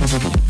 Música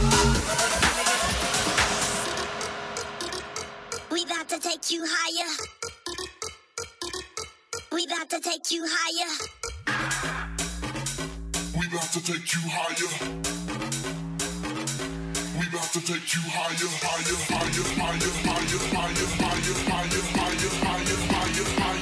take you higher. We about to take you higher. We about to take you higher. We about to take you higher, higher, higher, higher, higher, higher, higher, higher, higher, higher, higher, higher.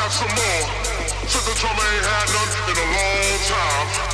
have some more. Since the drummer ain't had none in a long time.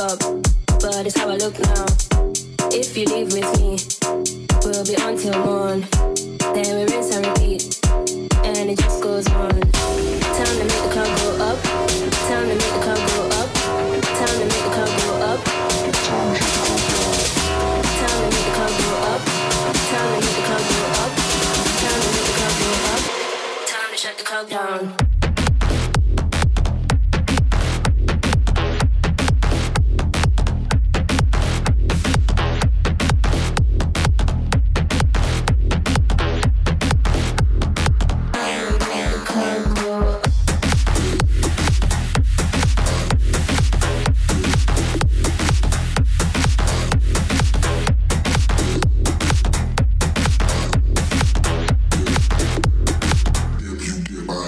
up, but it's how I look now. If you leave with me,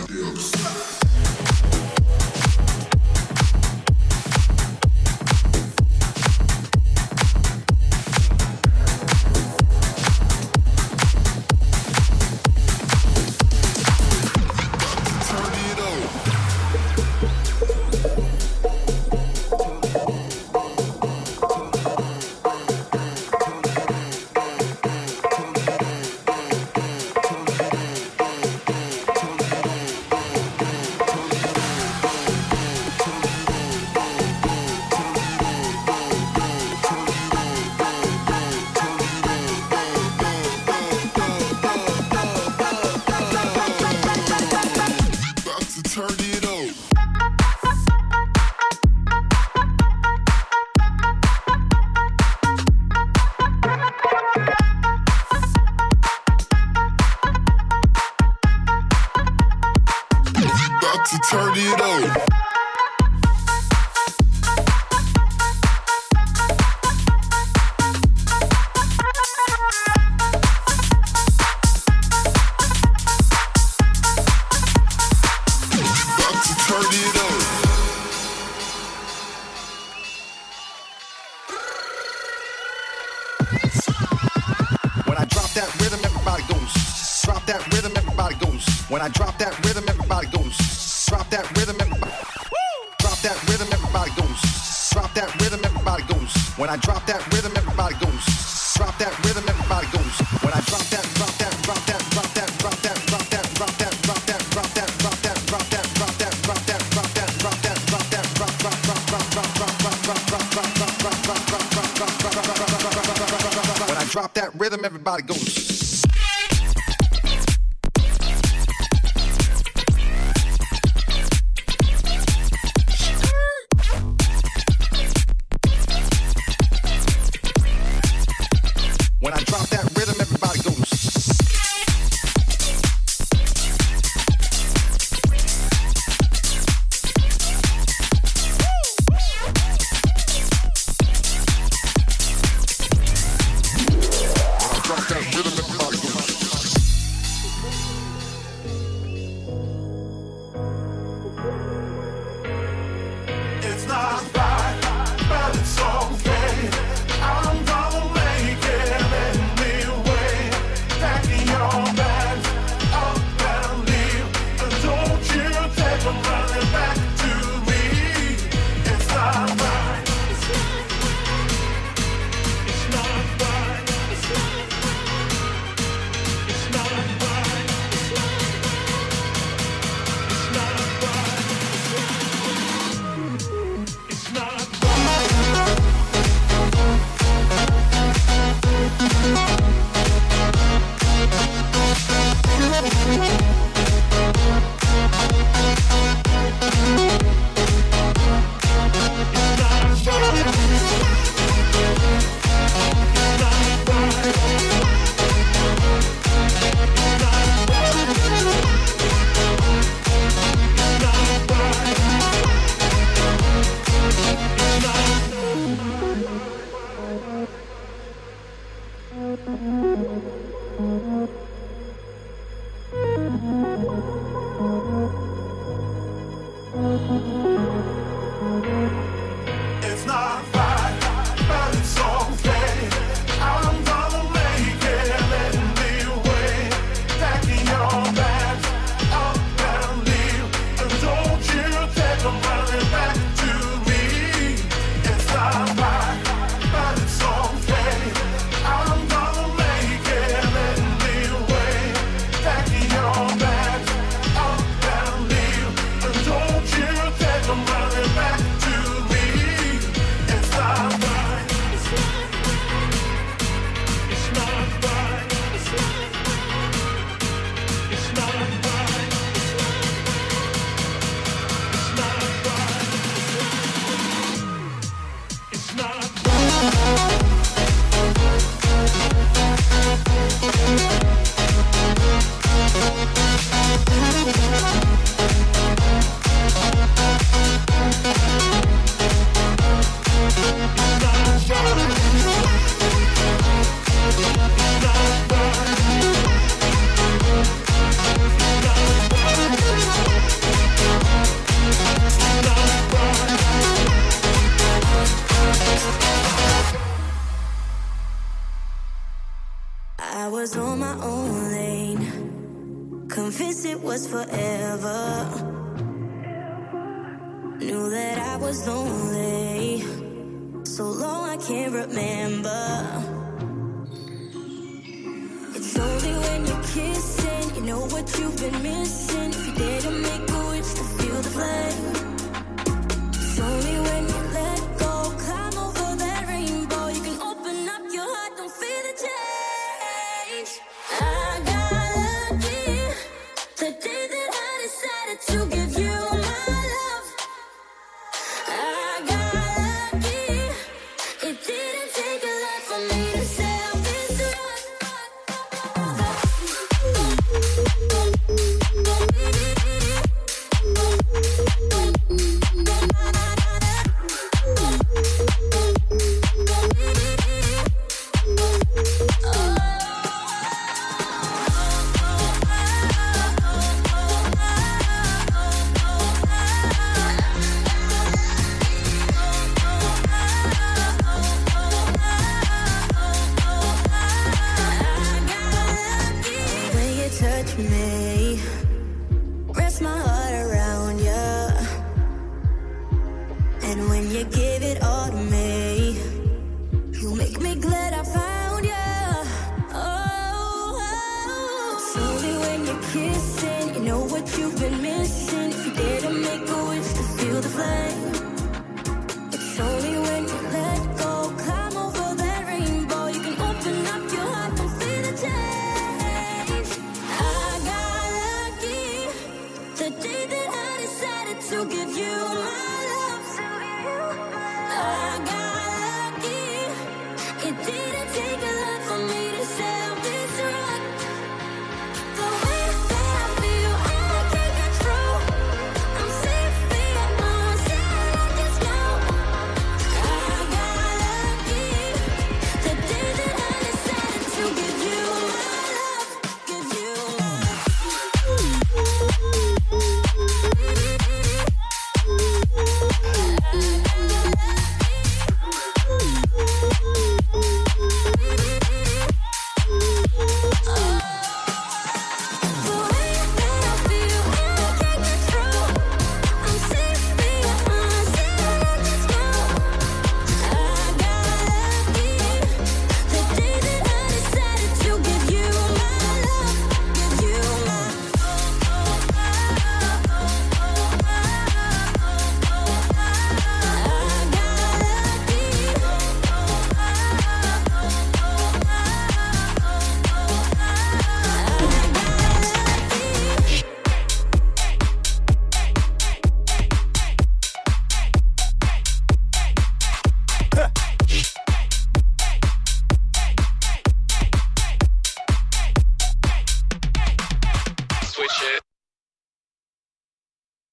Deus. When I drop that rhythm, everybody goes. Drop that rhythm, everybody goes. When I drop that rhythm, Música